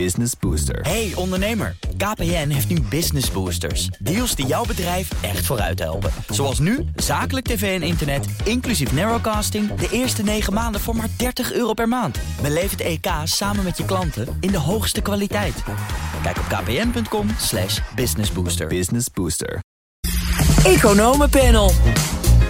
Business Booster. Hey ondernemer, KPN heeft nu Business Boosters. Deals die jouw bedrijf echt vooruit helpen. Zoals nu, zakelijk tv en internet, inclusief narrowcasting... de eerste 9 maanden voor maar 30 euro per maand. Beleef het EK samen met je klanten in de hoogste kwaliteit. Kijk op kpn.com slash businessbooster. Business Booster. Economenpanel.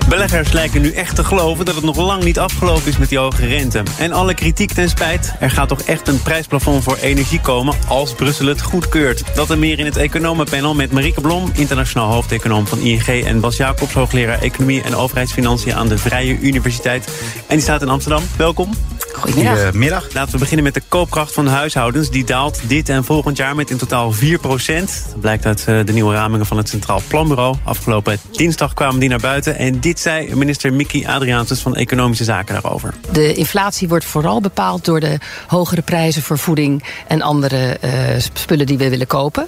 Beleggers lijken nu echt te geloven dat het nog lang niet afgelopen is met die hoge rente. En alle kritiek ten spijt, er gaat toch echt een prijsplafond voor energie komen als Brussel het goedkeurt. Dat en meer in het economenpanel met Marieke Blom, internationaal hoofdeconoom van ING... en Bas Jacobs, hoogleraar Economie en Overheidsfinanciën aan de Vrije Universiteit. En die staat in Amsterdam. Welkom. Goedemiddag. Laten we beginnen met de koopkracht van de huishoudens. Die daalt dit en volgend jaar met in totaal 4 procent. Dat blijkt uit eh, de nieuwe ramingen van het Centraal Planbureau. Afgelopen dinsdag kwamen die naar buiten. En dit zei minister Mickey Adriaanses van Economische Zaken daarover. De inflatie wordt vooral bepaald door de hogere prijzen voor voeding en andere uh, spullen die we willen kopen.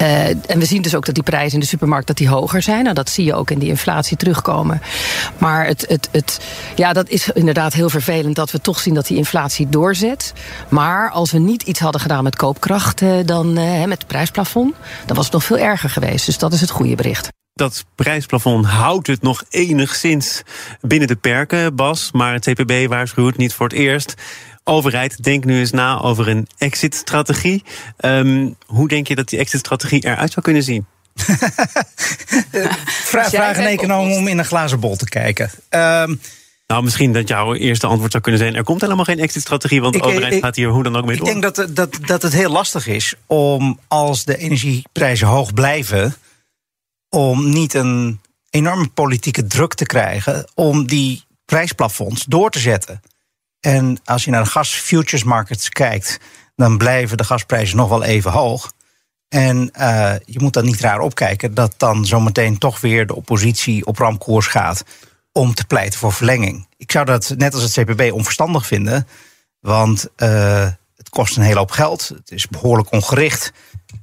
Uh, en we zien dus ook dat die prijzen in de supermarkt dat die hoger zijn. Nou, dat zie je ook in die inflatie terugkomen. Maar het, het, het, ja, dat is inderdaad heel vervelend dat we toch zien dat die inflatie doorzet. Maar als we niet iets hadden gedaan met koopkracht, uh, dan met het prijsplafond, dan was het nog veel erger geweest. Dus dat is het goede bericht dat prijsplafond houdt het nog enigszins binnen de perken, Bas. Maar het CPB waarschuwt niet voor het eerst. Overheid, denk nu eens na over een exit-strategie. Um, hoe denk je dat die exit-strategie eruit zou kunnen zien? Vra vraag een econoom om in een glazen bol te kijken. Um, nou, misschien dat jouw eerste antwoord zou kunnen zijn... er komt helemaal geen exit-strategie, want de ik, overheid ik, gaat hier hoe dan ook mee door. Ik denk dat, dat, dat het heel lastig is om als de energieprijzen hoog blijven om niet een enorme politieke druk te krijgen om die prijsplafonds door te zetten. En als je naar de gas-futures markets kijkt, dan blijven de gasprijzen nog wel even hoog. En uh, je moet dan niet raar opkijken dat dan zometeen toch weer de oppositie op ramkoers gaat om te pleiten voor verlenging. Ik zou dat net als het CPB onverstandig vinden, want uh, het kost een hele hoop geld. Het is behoorlijk ongericht.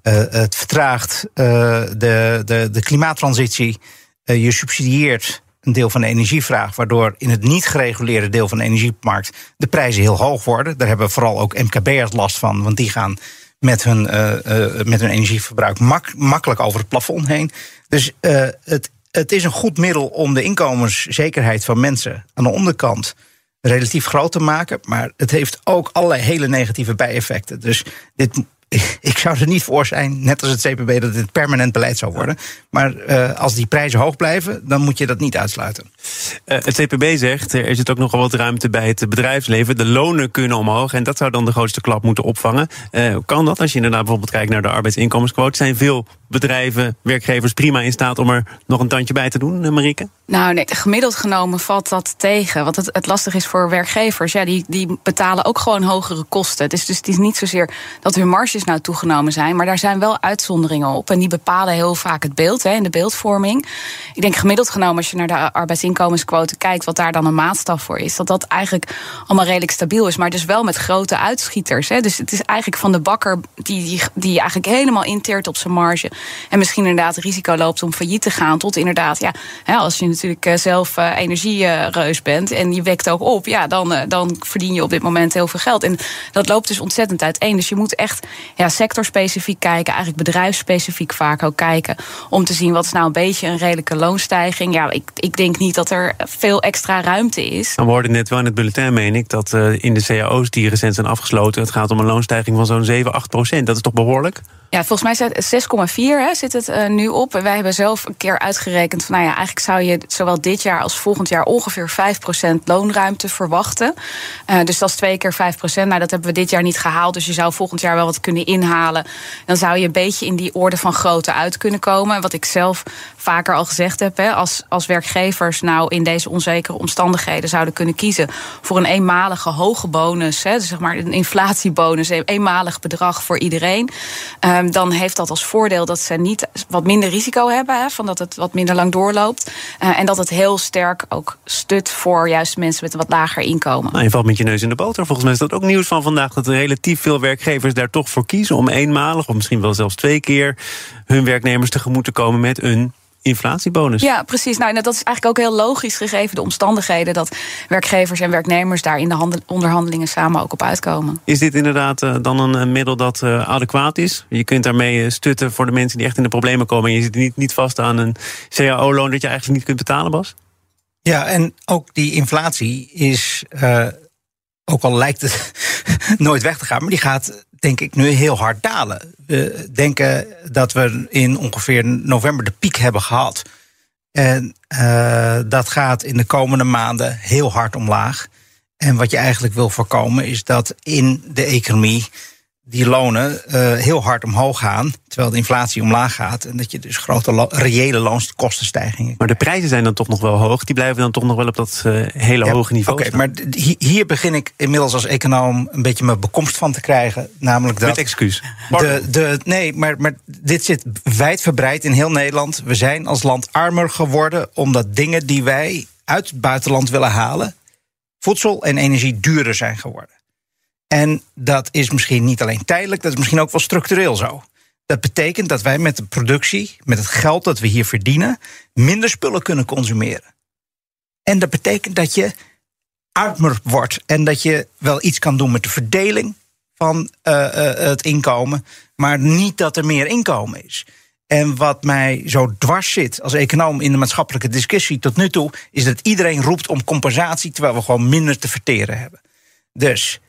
Uh, het vertraagt uh, de, de, de klimaattransitie. Uh, je subsidieert een deel van de energievraag, waardoor in het niet gereguleerde deel van de energiemarkt de prijzen heel hoog worden. Daar hebben vooral ook MKB'ers last van, want die gaan met hun, met hun energieverbruik mak makkelijk over het plafond heen. Dus het, het is een goed middel om de inkomenszekerheid van mensen aan de onderkant relatief groot te maken. Maar het heeft ook allerlei hele negatieve bijeffecten. Dus dit ik zou er niet voor zijn, net als het CPB, dat dit permanent beleid zou worden. Maar uh, als die prijzen hoog blijven, dan moet je dat niet uitsluiten. Uh, het CPB zegt, er zit ook nogal wat ruimte bij het bedrijfsleven. De lonen kunnen omhoog en dat zou dan de grootste klap moeten opvangen. Uh, kan dat? Als je inderdaad bijvoorbeeld kijkt naar de arbeidsinkomensquote, zijn veel bedrijven, werkgevers prima in staat om er nog een tandje bij te doen, Marieke? Nou, nee, gemiddeld genomen valt dat tegen. Want het, het lastig is voor werkgevers, ja, die, die betalen ook gewoon hogere kosten. Dus, dus het is niet zozeer dat hun marges nou toegenomen zijn, maar daar zijn wel uitzonderingen op. En die bepalen heel vaak het beeld, hè, in de beeldvorming. Ik denk gemiddeld genomen, als je naar de arbeidsinkomensquote kijkt, wat daar dan een maatstaf voor is, dat dat eigenlijk allemaal redelijk stabiel is. Maar dus wel met grote uitschieters. Hè. Dus het is eigenlijk van de bakker die, die, die eigenlijk helemaal inteert op zijn marge. En misschien inderdaad risico loopt om failliet te gaan. Tot inderdaad, ja, als je natuurlijk eh, zelf uh, energiereus bent en je wekt ook op, ja, dan, uh, dan verdien je op dit moment heel veel geld. En dat loopt dus ontzettend uiteen. Dus je moet echt ja, sectorspecifiek kijken, eigenlijk bedrijfsspecifiek vaak ook kijken. Om te zien wat is nou een beetje een redelijke loonstijging. Ja, ik, ik denk niet dat er veel extra ruimte is. Nou, we hoorden net wel in het bulletin, meen ik, dat in de cao's die recent zijn afgesloten, het gaat om een loonstijging van zo'n 7, 8 procent. Dat is toch behoorlijk? Ja, volgens mij zit 6,4 zit het uh, nu op. Wij hebben zelf een keer uitgerekend van, nou ja, eigenlijk zou je zowel dit jaar als volgend jaar ongeveer 5% loonruimte verwachten. Uh, dus dat is twee keer 5%. Nou, dat hebben we dit jaar niet gehaald. Dus je zou volgend jaar wel wat kunnen inhalen. Dan zou je een beetje in die orde van grootte uit kunnen komen. Wat ik zelf vaker al gezegd heb, hè, als, als werkgevers nou in deze onzekere omstandigheden zouden kunnen kiezen voor een eenmalige hoge bonus, hè, dus zeg maar een inflatiebonus, een eenmalig bedrag voor iedereen. Uh, dan heeft dat als voordeel dat ze niet wat minder risico hebben, van dat het wat minder lang doorloopt. Uh, en dat het heel sterk ook stut voor juist mensen met een wat lager inkomen. Nou, je valt met je neus in de boter. Volgens mij is dat ook nieuws van vandaag dat relatief veel werkgevers daar toch voor kiezen om eenmalig of misschien wel zelfs twee keer hun werknemers tegemoet te komen met een inflatiebonus. Ja, precies. Nou, dat is eigenlijk ook heel logisch gegeven de omstandigheden dat werkgevers en werknemers daar in de onderhandelingen samen ook op uitkomen. Is dit inderdaad uh, dan een, een, middel dat uh, adequaat is? Je kunt daarmee stutten voor de mensen die echt in de problemen komen. En je zit niet, niet vast aan een CAO-loon dat je eigenlijk niet kunt betalen, Bas? Ja, en ook die inflatie is, uh, ook al lijkt het nooit weg te gaan, maar die gaat denk ik nu heel hard dalen. We denken dat we in ongeveer november de piek hebben gehad. En uh, dat gaat in de komende maanden heel hard omlaag. En wat je eigenlijk wil voorkomen is dat in de economie die lonen uh, heel hard omhoog gaan, terwijl de inflatie omlaag gaat. En dat je dus grote lo reële loonkostenstijgingen. Maar de prijzen zijn dan toch nog wel hoog. Die blijven dan toch nog wel op dat uh, hele ja, hoge niveau. Oké, maar hier begin ik inmiddels als econoom een beetje mijn bekomst van te krijgen. Namelijk dat. Met excuus. De, de, nee, maar, maar dit zit wijdverbreid in heel Nederland. We zijn als land armer geworden omdat dingen die wij uit het buitenland willen halen, voedsel en energie duurder zijn geworden. En dat is misschien niet alleen tijdelijk, dat is misschien ook wel structureel zo. Dat betekent dat wij met de productie, met het geld dat we hier verdienen, minder spullen kunnen consumeren. En dat betekent dat je armer wordt en dat je wel iets kan doen met de verdeling van uh, uh, het inkomen, maar niet dat er meer inkomen is. En wat mij zo dwars zit als econoom in de maatschappelijke discussie tot nu toe, is dat iedereen roept om compensatie terwijl we gewoon minder te verteren hebben. Dus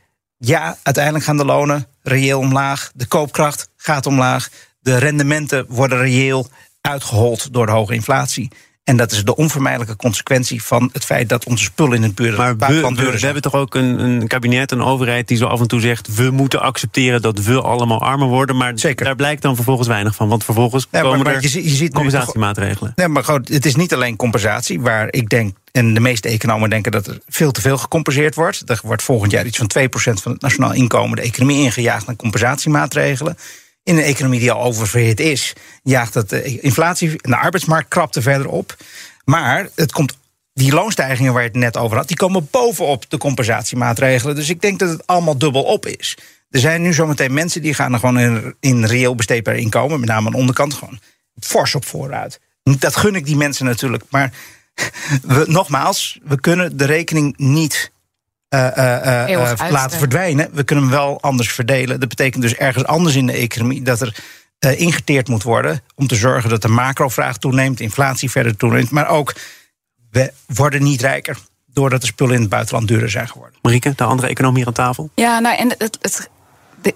ja, uiteindelijk gaan de lonen reëel omlaag. De koopkracht gaat omlaag. De rendementen worden reëel uitgehold door de hoge inflatie. En dat is de onvermijdelijke consequentie van het feit dat onze spullen in het buitenland maar we, we, we, hebben toch ook een, een, kabinet, een overheid die zo af en toe zegt: we moeten accepteren dat we allemaal armer worden. Maar Zeker. daar blijkt dan vervolgens weinig van. Want vervolgens komen maar, maar er je, je ziet compensatiemaatregelen. Nee, maar goed, het is niet alleen compensatie, waar ik denk en de meeste economen denken dat er veel te veel gecompenseerd wordt. Er wordt volgend jaar iets van 2% van het nationaal inkomen de economie ingejaagd aan compensatiemaatregelen. In een economie die al oververhit is, jaagt dat de inflatie en de arbeidsmarkt krapte verder op. Maar het komt die loonstijgingen waar je het net over had, die komen bovenop de compensatiemaatregelen. Dus ik denk dat het allemaal dubbel op is. Er zijn nu zometeen mensen die gaan er gewoon in, in reëel besteedbaar inkomen, met name aan de onderkant, gewoon fors op vooruit. Dat gun ik die mensen natuurlijk. Maar we, nogmaals, we kunnen de rekening niet uh, uh, laten verdwijnen. We kunnen hem wel anders verdelen. Dat betekent dus ergens anders in de economie dat er ingeteerd moet worden om te zorgen dat de macrovraag toeneemt, inflatie verder toeneemt, maar ook we worden niet rijker doordat de spullen in het buitenland duurder zijn geworden. Marieke, de andere economie hier aan tafel? Ja, nou en het, het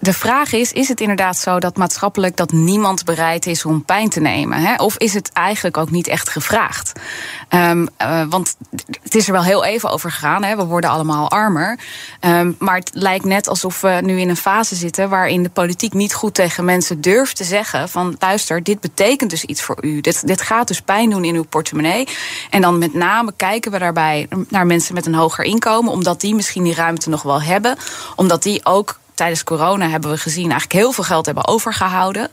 de, vraag is: is het inderdaad zo dat maatschappelijk dat niemand bereid is om pijn te nemen? Hè? Of is het eigenlijk ook niet echt gevraagd? Um, uh, want het is er wel heel even over gegaan. Hè? We worden allemaal armer. Um, maar het lijkt net alsof we nu in een fase zitten waarin de politiek niet goed tegen mensen durft te zeggen: van luister, dit betekent dus iets voor u. Dit, dit gaat dus pijn doen in uw portemonnee. En dan met name kijken we daarbij naar mensen met een hoger inkomen, omdat die misschien die ruimte nog wel hebben, omdat die ook tijdens corona hebben we gezien eigenlijk heel veel geld hebben overgehouden.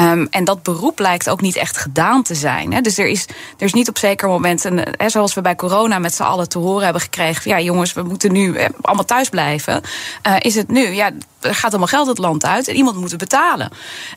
Um, en dat beroep lijkt ook niet echt gedaan te zijn. Hè. Dus er is, er is niet op zeker moment, een, hè, zoals we bij corona met z'n allen te horen hebben gekregen: ja, jongens, we moeten nu eh, allemaal thuis blijven. Uh, is het nu? Ja, er gaat allemaal geld het land uit en iemand moet het betalen.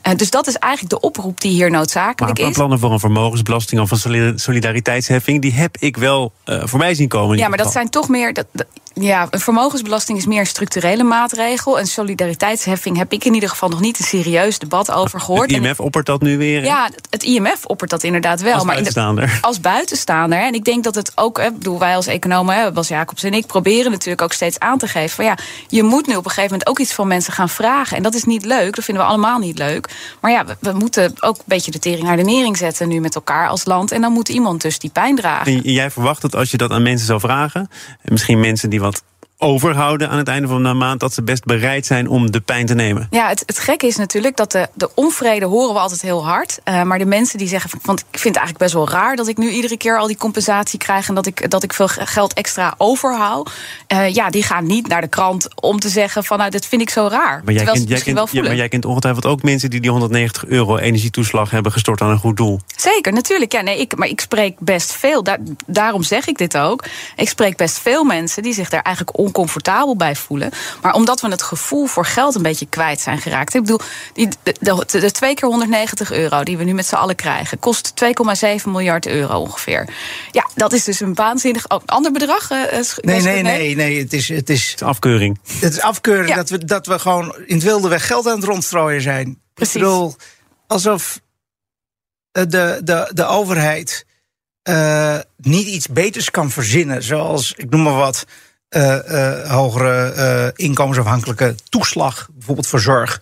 Uh, dus dat is eigenlijk de oproep die hier noodzakelijk maar, is. Plannen voor een vermogensbelasting of een solidariteitsheffing, die heb ik wel uh, voorbij zien komen. Ja, maar dat zijn toch meer. Dat, ja, een vermogensbelasting is meer een structurele maatregel. Een solidariteitsheffing heb ik in ieder geval nog niet een serieus debat over gehoord. Het IMF oppert dat nu weer? Ja, het IMF oppert dat inderdaad wel. Als buitenstaander. Maar de, als buitenstaander. En ik denk dat het ook, hè, bedoel, wij als economen, Bas Jacobs en ik, proberen natuurlijk ook steeds aan te geven. Van ja, je moet nu op een gegeven moment ook iets van mensen gaan vragen. En dat is niet leuk, dat vinden we allemaal niet leuk. Maar ja, we, we moeten ook een beetje de tering naar de nering zetten nu met elkaar als land. En dan moet iemand dus die pijn dragen. En jij verwacht dat als je dat aan mensen zou vragen, misschien mensen die wat overhouden aan het einde van de maand... dat ze best bereid zijn om de pijn te nemen. Ja, het, het gekke is natuurlijk dat de, de onvrede horen we altijd heel hard. Uh, maar de mensen die zeggen... want ik vind het eigenlijk best wel raar dat ik nu iedere keer al die compensatie krijg... en dat ik, dat ik veel geld extra overhoud. Uh, ja, die gaan niet naar de krant om te zeggen van... nou, dit vind ik zo raar. Maar jij, kent, jij, kent, ja, maar jij kent ongetwijfeld ook mensen... die die 190 euro energietoeslag hebben gestort aan een goed doel. Zeker, natuurlijk. Ja, nee, ik, maar ik spreek best veel. Daar, daarom zeg ik dit ook. Ik spreek best veel mensen die zich daar eigenlijk oncomfortabel bij voelen. Maar omdat we het gevoel voor geld een beetje kwijt zijn geraakt. Ik bedoel, die, de, de, de twee keer 190 euro die we nu met z'n allen krijgen, kost 2,7 miljard euro ongeveer. Ja, dat is dus een waanzinnig oh, ander bedrag. Uh, nee, nee, nee, nee. Het is, het is afkeuring. Het is afkeuring dat, we, dat we gewoon in het wilde weg geld aan het rondstrooien zijn. Precies. Ik bedoel, alsof de, de, de overheid uh, niet iets beters kan verzinnen. Zoals, ik noem maar wat, hogere inkomensafhankelijke toeslag, bijvoorbeeld voor zorg.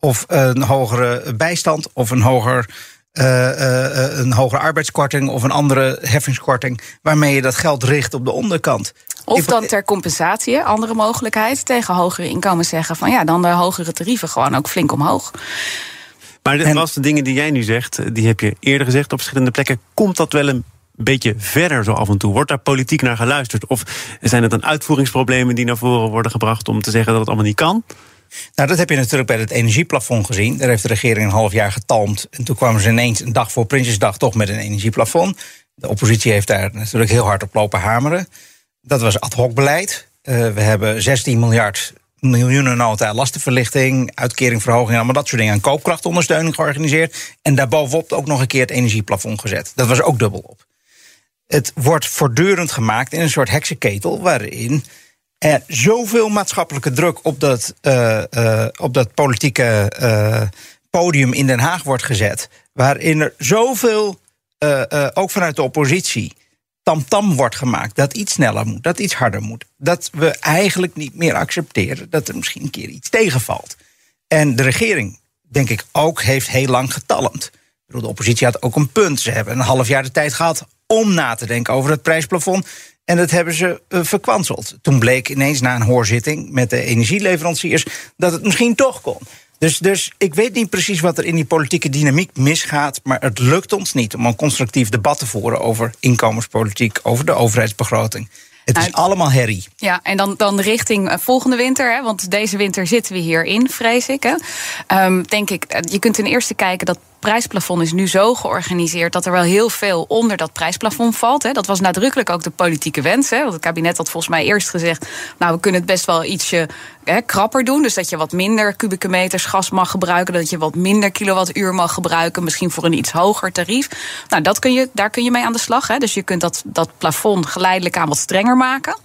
Of een hogere bijstand, of een hoger een hogere arbeidskorting of een andere heffingskorting, waarmee je dat geld richt op de onderkant. Of dan ter compensatie, andere mogelijkheid, tegen hogere inkomens zeggen van ja, dan de hogere tarieven gewoon ook flink omhoog. Maar de dingen die jij nu zegt, die heb je eerder gezegd op verschillende plekken. Komt dat wel een beetje verder zo af en toe? Wordt daar politiek naar geluisterd? Of zijn het dan uitvoeringsproblemen die naar voren worden gebracht om te zeggen dat het allemaal niet kan? Nou, dat heb je natuurlijk bij het energieplafond gezien. Daar heeft de regering een half jaar getalmd. En toen kwamen ze ineens een dag voor Prinsjesdag toch met een energieplafond. De oppositie heeft daar natuurlijk heel hard op lopen hameren. Dat was ad hoc beleid. Uh, we hebben 16 miljard miljoenen nota lastenverlichting, uitkeringverhoging, allemaal dat soort dingen aan koopkrachtondersteuning georganiseerd. En daarbovenop ook nog een keer het energieplafond gezet. Dat was ook dubbel op. Het wordt voortdurend gemaakt in een soort heksenketel waarin er zoveel maatschappelijke druk op dat, uh, uh, op dat politieke uh, podium in Den Haag wordt gezet, waarin er zoveel, ook vanuit de oppositie, tamtam wordt gemaakt. Dat iets sneller moet, dat iets harder moet. Dat we eigenlijk niet meer accepteren dat er misschien een keer iets tegenvalt. En de regering, denk ik ook, heeft heel lang getalmd. De oppositie had ook een punt. Ze hebben een half jaar de tijd gehad om na te denken over het prijsplafond. En dat hebben ze uh, verkwanseld. Toen bleek ineens na een hoorzitting met de energieleveranciers dat het misschien toch kon. Dus, dus ik weet niet precies wat er in die politieke dynamiek misgaat. Maar het lukt ons niet om een constructief debat te voeren over inkomenspolitiek, over de overheidsbegroting. Het is nou, allemaal herrie. Ja, en dan, dan richting eh, volgende winter. Hè, want deze winter zitten we hierin, vrees ik. Hè. Um, denk ik, eh, je kunt ten eerste kijken dat prijsplafond is nu zo georganiseerd dat er wel heel veel onder dat prijsplafond valt. Hè. Dat was nadrukkelijk ook de politieke wens. Hè. Want het kabinet had volgens mij eerst gezegd: Nou, we kunnen het best wel ietsje hè, krapper doen. Dus dat je wat minder kubieke meters gas mag gebruiken. Dat je wat minder kilowattuur mag gebruiken. Misschien voor een iets hoger tarief. Nou, dat kun je, daar kun je mee aan de slag. Hè. Dus je kunt dat, dat plafond geleidelijk aan wat strenger maken.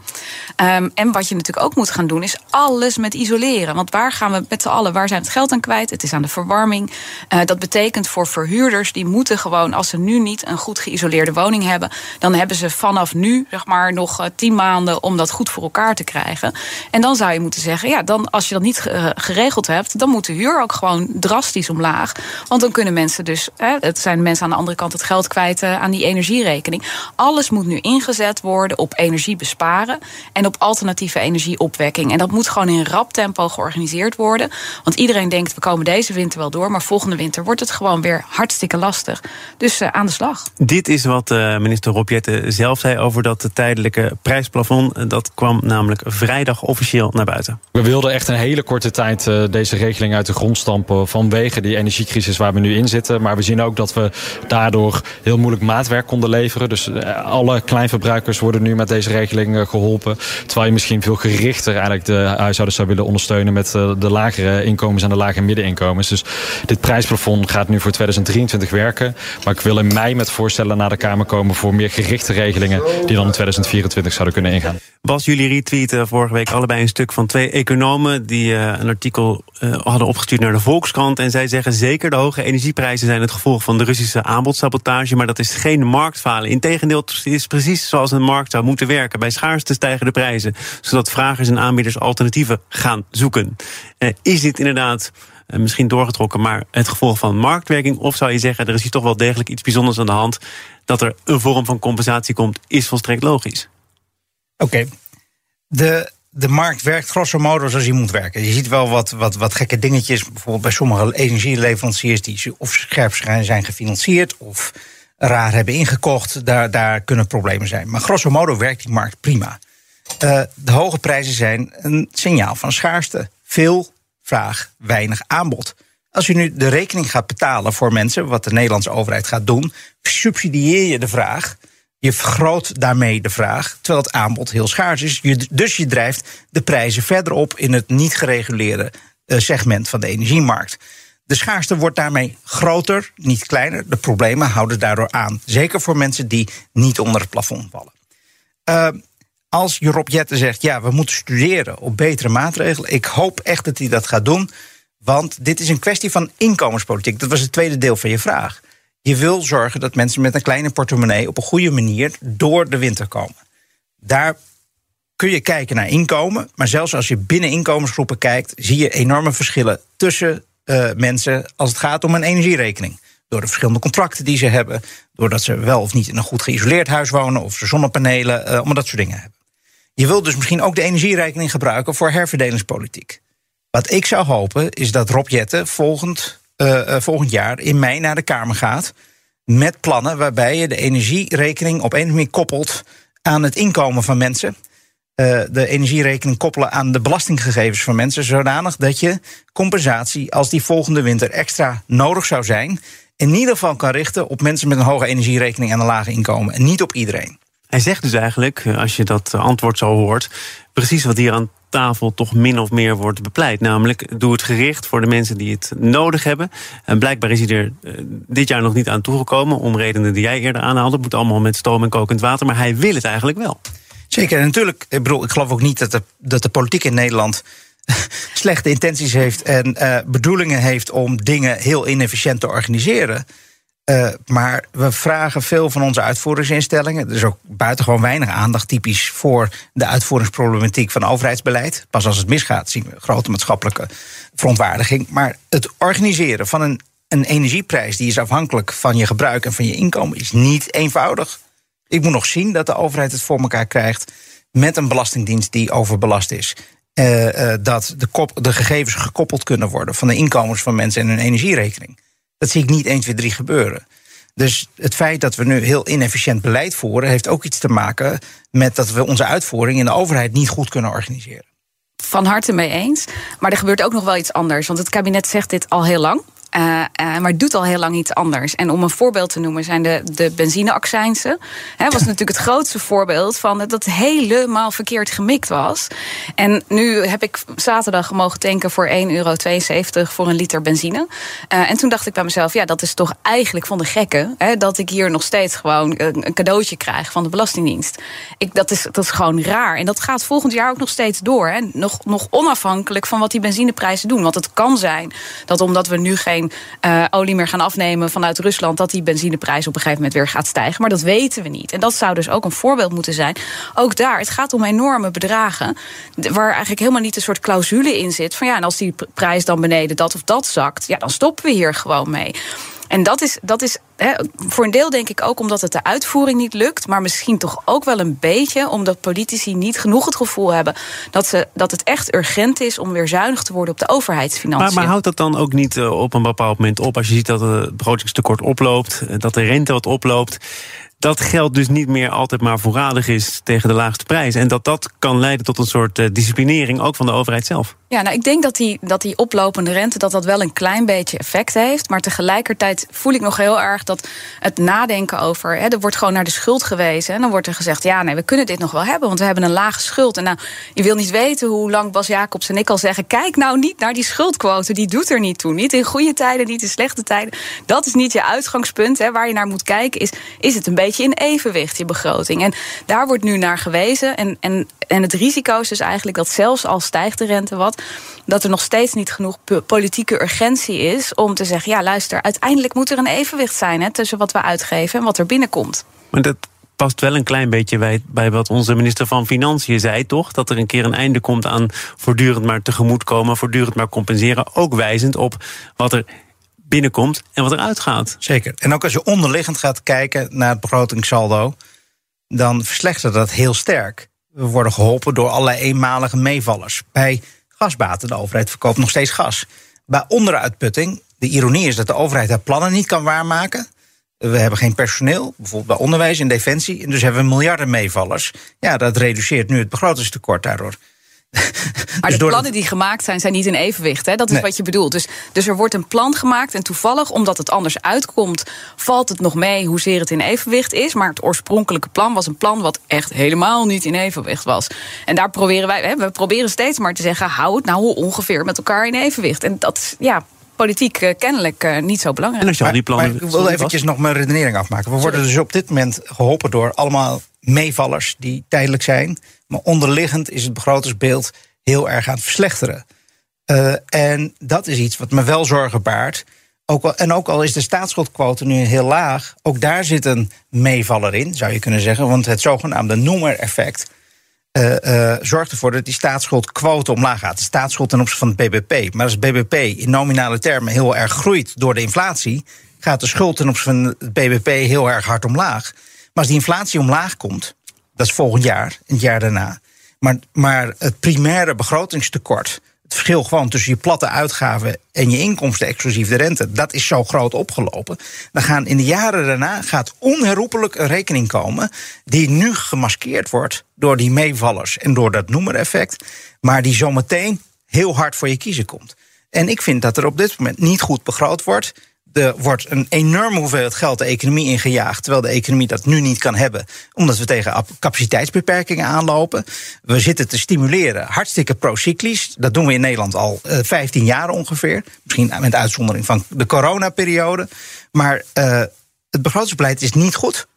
Um, en wat je natuurlijk ook moet gaan doen, is alles met isoleren. Want waar gaan we met z'n allen, waar zijn we het geld aan kwijt? Het is aan de verwarming. Uh, dat betekent voor verhuurders. Die moeten gewoon, als ze nu niet een goed geïsoleerde woning hebben, dan hebben ze vanaf nu zeg maar nog eh, tien maanden om dat goed voor elkaar te krijgen. En dan zou je moeten zeggen, ja, dan als je dat niet eh, geregeld hebt, dan moet de huur ook gewoon drastisch omlaag. Want dan kunnen mensen dus, hè, het zijn mensen aan de andere kant het geld kwijt aan die energierekening. Alles moet nu ingezet worden op energie besparen en op alternatieve energieopwekking. En dat moet gewoon in rap tempo georganiseerd worden. Want iedereen denkt, we komen deze winter wel door, maar volgende winter wordt het gewoon weer hartstikke lastig. Dus uh, aan de slag. Dit is wat uh, minister Rob zelf zei over dat tijdelijke prijsplafond. Dat kwam namelijk vrijdag officieel naar buiten. We wilden echt een hele korte tijd uh, deze regeling uit de grond stampen vanwege die energiecrisis waar we nu in zitten. Maar we zien ook dat we daardoor heel moeilijk maatwerk konden leveren. Dus alle kleinverbruikers worden nu met deze regeling geholpen. Terwijl je misschien veel gerichter eigenlijk de huishoudens zou willen ondersteunen met de lagere inkomens en de lage middeninkomens. Dus dit prijsplafond gaat nu voor 2023 werken. Maar ik wil in mei met voorstellen naar de Kamer komen voor meer gerichte regelingen die dan in 2024 zouden kunnen ingaan. Bas, jullie retweeten vorige week allebei een stuk van twee economen die uh, een artikel uh, hadden opgestuurd naar de Volkskrant. En zij zeggen zeker de hoge energieprijzen zijn het gevolg van de Russische aanbodsabotage. Maar dat is geen marktfalen. Integendeel, het is precies zoals een markt zou moeten werken. Bij schaarste stijgen de prijzen, zodat vragers en aanbieders alternatieven gaan zoeken. Is dit inderdaad eh, misschien doorgetrokken, maar het gevolg van marktwerking? Of zou je zeggen, er is hier toch wel degelijk iets bijzonders aan de hand? Dat er een vorm van compensatie komt, is volstrekt logisch. Oké. De, de markt werkt grosso modo zoals hij moet werken. Je ziet wel wat, wat, wat gekke dingetjes. Bijvoorbeeld bij sommige energieleveranciers die of scherp zijn gefinancierd of raar hebben ingekocht. Daar, daar kunnen problemen zijn. Maar grosso modo werkt die markt prima. Uh, de hoge prijzen zijn een signaal van schaarste. Veel vraag, weinig aanbod. Als je nu de rekening gaat betalen voor mensen, wat de Nederlandse overheid gaat doen, subsidieer je de vraag Je vergroot daarmee de vraag, terwijl het aanbod heel schaars is. Je, dus je drijft de prijzen verder op in het niet gereguleerde eh, segment van de energiemarkt. De schaarste wordt daarmee groter, niet kleiner. De problemen houden daardoor aan. Zeker voor mensen die niet onder het plafond vallen. Uh, als Rob Jetten zegt, ja, we moeten studeren op betere maatregelen. Ik hoop echt dat hij dat gaat doen. Want dit is een kwestie van inkomenspolitiek. Dat was het tweede deel van je vraag. Je wil zorgen dat mensen met een kleine portemonnee op een goede manier door de winter komen. Daar kun je kijken naar inkomen. Maar zelfs als je binnen inkomensgroepen kijkt, zie je enorme verschillen tussen uh, mensen als het gaat om een energierekening. Door de verschillende contracten die ze hebben, doordat ze wel of niet in een goed geïsoleerd huis wonen, of ze zonnepanelen, uh, allemaal dat soort dingen hebben. Je wilt dus misschien ook de energierekening gebruiken voor herverdelingspolitiek. Wat ik zou hopen is dat Rob Jetten volgend, uh, volgend jaar in mei naar de Kamer gaat. Met plannen waarbij je de energierekening op een manier koppelt aan het inkomen van mensen. Uh, de energierekening koppelen aan de belastinggegevens van mensen. Zodanig dat je compensatie, als die volgende winter extra nodig zou zijn. in ieder geval kan richten op mensen met een hoge energierekening en een lage inkomen. En niet op iedereen. Hij zegt dus eigenlijk, als je dat antwoord zo hoort, precies wat hier aan tafel toch min of meer wordt bepleit. Namelijk, doe het gericht voor de mensen die het nodig hebben. En blijkbaar is hij er uh, dit jaar nog niet aan toegekomen... om redenen die jij eerder aanhaalde. Het moet allemaal met stoom en kokend water, maar hij wil het eigenlijk wel. Zeker, en natuurlijk, ik bedoel, ik geloof ook niet dat de, dat de politiek in Nederland slechte intenties heeft en bedoelingen heeft om dingen heel inefficiënt te organiseren. Uh, maar we vragen veel van onze uitvoeringsinstellingen. Er is ook buitengewoon weinig aandacht typisch voor de uitvoeringsproblematiek van overheidsbeleid. Pas als het misgaat zien we grote maatschappelijke verontwaardiging. Maar het organiseren van een, een energieprijs die is afhankelijk van je gebruik en van je inkomen is niet eenvoudig. Ik moet nog zien dat de overheid het voor elkaar krijgt met een belastingdienst die overbelast is. Uh, dat de, kop, de gegevens gekoppeld kunnen worden van de inkomens van mensen en hun energierekening. Dat zie ik niet 1, 2, 3 gebeuren. Dus het feit dat we nu heel inefficiënt beleid voeren, heeft ook iets te maken met dat we onze uitvoering in de overheid niet goed kunnen organiseren. Van harte mee eens. Maar er gebeurt ook nog wel iets anders. Want het kabinet zegt dit al heel lang. Uh, uh, maar doet al heel lang iets anders. En om een voorbeeld te noemen zijn de, de benzineaccijnsen. Dat was natuurlijk het grootste voorbeeld van dat het helemaal verkeerd gemikt was. En nu heb ik zaterdag mogen tanken voor 1,72 euro voor een liter benzine. Uh, en toen dacht ik bij mezelf, ja, dat is toch eigenlijk van de gekke... Hè, dat ik hier nog steeds gewoon een, een cadeautje krijg van de Belastingdienst. Ik, dat, is, dat is gewoon raar. En dat gaat volgend jaar ook nog steeds door. Hè. Nog, nog onafhankelijk van wat die benzineprijzen doen. Want het kan zijn dat omdat we nu geen uh, olie meer gaan afnemen vanuit Rusland, dat die benzineprijs op een gegeven moment weer gaat stijgen. Maar dat weten we niet. En dat zou dus ook een voorbeeld moeten zijn. Ook daar, het gaat om enorme bedragen. Waar eigenlijk helemaal niet een soort clausule in zit. Van ja, en als die prijs dan beneden dat of dat zakt, ja, dan stoppen we hier gewoon mee. En dat is, dat is voor een deel denk ik ook omdat het de uitvoering niet lukt. Maar misschien toch ook wel een beetje omdat politici niet genoeg het gevoel hebben dat, ze, dat het echt urgent is om weer zuinig te worden op de overheidsfinanciën. Maar, maar houdt dat dan ook niet eh, op een bepaald moment op als je ziet dat het begrotingstekort oploopt, eh, dat de rente wat oploopt? Dat geld dus niet meer altijd maar voorradig is tegen de laagste prijs. En dat dat kan leiden tot een soort uh, disciplinering ook van de overheid zelf. Ja, nou, ik denk dat die, dat die oplopende rente dat dat wel een klein beetje effect heeft. Maar tegelijkertijd voel ik nog heel erg dat het nadenken over. Hè, er wordt gewoon naar de schuld gewezen. En dan wordt er gezegd: ja, nee, we kunnen dit nog wel hebben, want we hebben een lage schuld. En nou, je wil niet weten hoe lang Bas Jacobs en ik al zeggen: kijk nou niet naar die schuldquote, die doet er niet toe. Niet in goede tijden, niet in slechte tijden. Dat is niet je uitgangspunt. Hè, waar je naar moet kijken, is: is het een beetje in evenwicht, je begroting. En daar wordt nu naar gewezen. En, en, en het risico is dus eigenlijk dat zelfs al stijgt de rente wat, dat er nog steeds niet genoeg politieke urgentie is om te zeggen: ja, luister, uiteindelijk moet er een evenwicht zijn hè, tussen wat we uitgeven en wat er binnenkomt. Maar dat past wel een klein beetje bij, bij wat onze minister van Financiën zei, toch? Dat er een keer een einde komt aan voortdurend maar tegemoetkomen, voortdurend maar compenseren. Ook wijzend op wat er binnenkomt en wat eruit gaat. Zeker. En ook als je onderliggend gaat kijken naar het begrotingssaldo, dan verslechtert dat heel sterk. We worden geholpen door allerlei eenmalige meevallers. Bij gasbaten, de overheid verkoopt nog steeds gas. Bij onderuitputting, de ironie is dat de overheid haar plannen niet kan waarmaken. We hebben geen personeel, bijvoorbeeld bij onderwijs en defensie. En dus hebben we miljarden meevallers. Ja, dat reduceert nu het begrotingstekort daardoor. Maar de plannen die gemaakt zijn, zijn niet in evenwicht. Hè? Dat is wat je bedoelt. Dus, dus er wordt een plan gemaakt en toevallig, omdat het anders uitkomt, valt het nog mee hoezeer het in evenwicht is. Maar het oorspronkelijke plan was een plan wat echt helemaal niet in evenwicht was. En daar proberen wij, hè, we proberen steeds maar te zeggen: hou het nou ongeveer met elkaar in evenwicht. En dat is ja, politiek uh, kennelijk uh, niet zo belangrijk. En als je al die plannen. Maar, maar ik wil eventjes nog mijn redenering afmaken. We worden dus op dit moment geholpen door allemaal meevallers die tijdelijk zijn. Maar onderliggend is het begrotingsbeeld heel erg aan het verslechteren. Uh, en dat is iets wat me wel zorgen baart. Ook al, en ook al is de staatsschuldquote nu heel laag, ook daar zit een meevaller in, zou je kunnen zeggen. Want het zogenaamde noemer-effect uh, zorgt ervoor dat die staatsschuldquote omlaag gaat. De staatsschuld ten opzichte van het BBP. Maar als het BBP in nominale termen heel erg groeit door de inflatie, gaat de schuld ten opzichte van het BBP heel erg hard omlaag. Maar als die inflatie omlaag komt, dat is volgend jaar, en het jaar daarna. Maar, maar het primaire begrotingstekort, het verschil gewoon tussen je platte uitgaven en je inkomsten exclusief de rente, dat is zo groot opgelopen. Dan gaan in de jaren daarna gaat onherroepelijk een rekening komen die nu gemaskeerd wordt door die meevallers en door dat noemereffect, maar die zometeen heel hard voor je kiezen komt. En ik vind dat er op dit moment niet goed begroot wordt. Er wordt een enorme hoeveelheid geld de economie ingejaagd, terwijl de economie dat nu niet kan hebben, omdat we tegen capaciteitsbeperkingen aanlopen. We zitten te stimuleren, hartstikke procyclisch. Dat doen we in Nederland al uh, 15 jaar ongeveer. Misschien met uitzondering van de coronaperiode. Maar uh, het begrotingsbeleid is niet goed.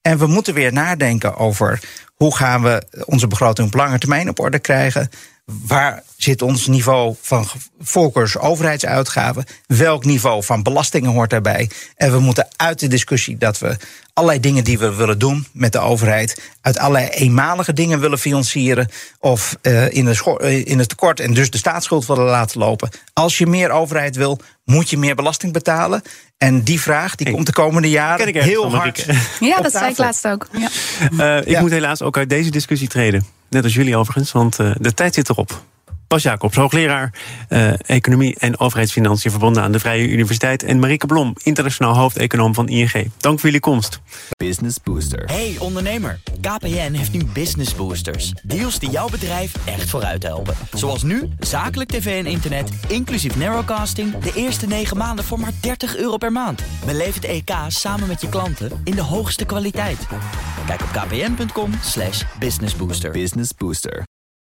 En we moeten weer nadenken over hoe gaan we onze begroting op lange termijn op orde krijgen waar zit ons niveau van voorkeurs overheidsuitgaven? Welk niveau van belastingen hoort daarbij? En we moeten uit de discussie dat we allerlei dingen die we willen doen met de overheid, uit allerlei eenmalige dingen willen financieren of uh, in, de uh, in het tekort en dus de staatsschuld willen laten lopen. Als je meer overheid wil, moet je meer belasting betalen. En die vraag die komt de komende jaren heel hard. Ja, dat zei ik laatst ook. Ja. Uh, ik ja. moet helaas ook uit deze discussie treden. Net als jullie overigens, want uh, de tijd zit erop. Bas Jacobs, hoogleraar uh, Economie en Overheidsfinanciën... verbonden aan de Vrije Universiteit. En Marieke Blom, internationaal hoofdeconoom van ING. Dank voor jullie komst. Business Booster. Hey ondernemer, KPN heeft nu Business Boosters. Deals die jouw bedrijf echt vooruit helpen. Zoals nu, zakelijk tv en internet, inclusief narrowcasting... de eerste 9 maanden voor maar 30 euro per maand. Beleef het EK samen met je klanten in de hoogste kwaliteit. Kijk op kpn.com slash businessbooster. Business Booster.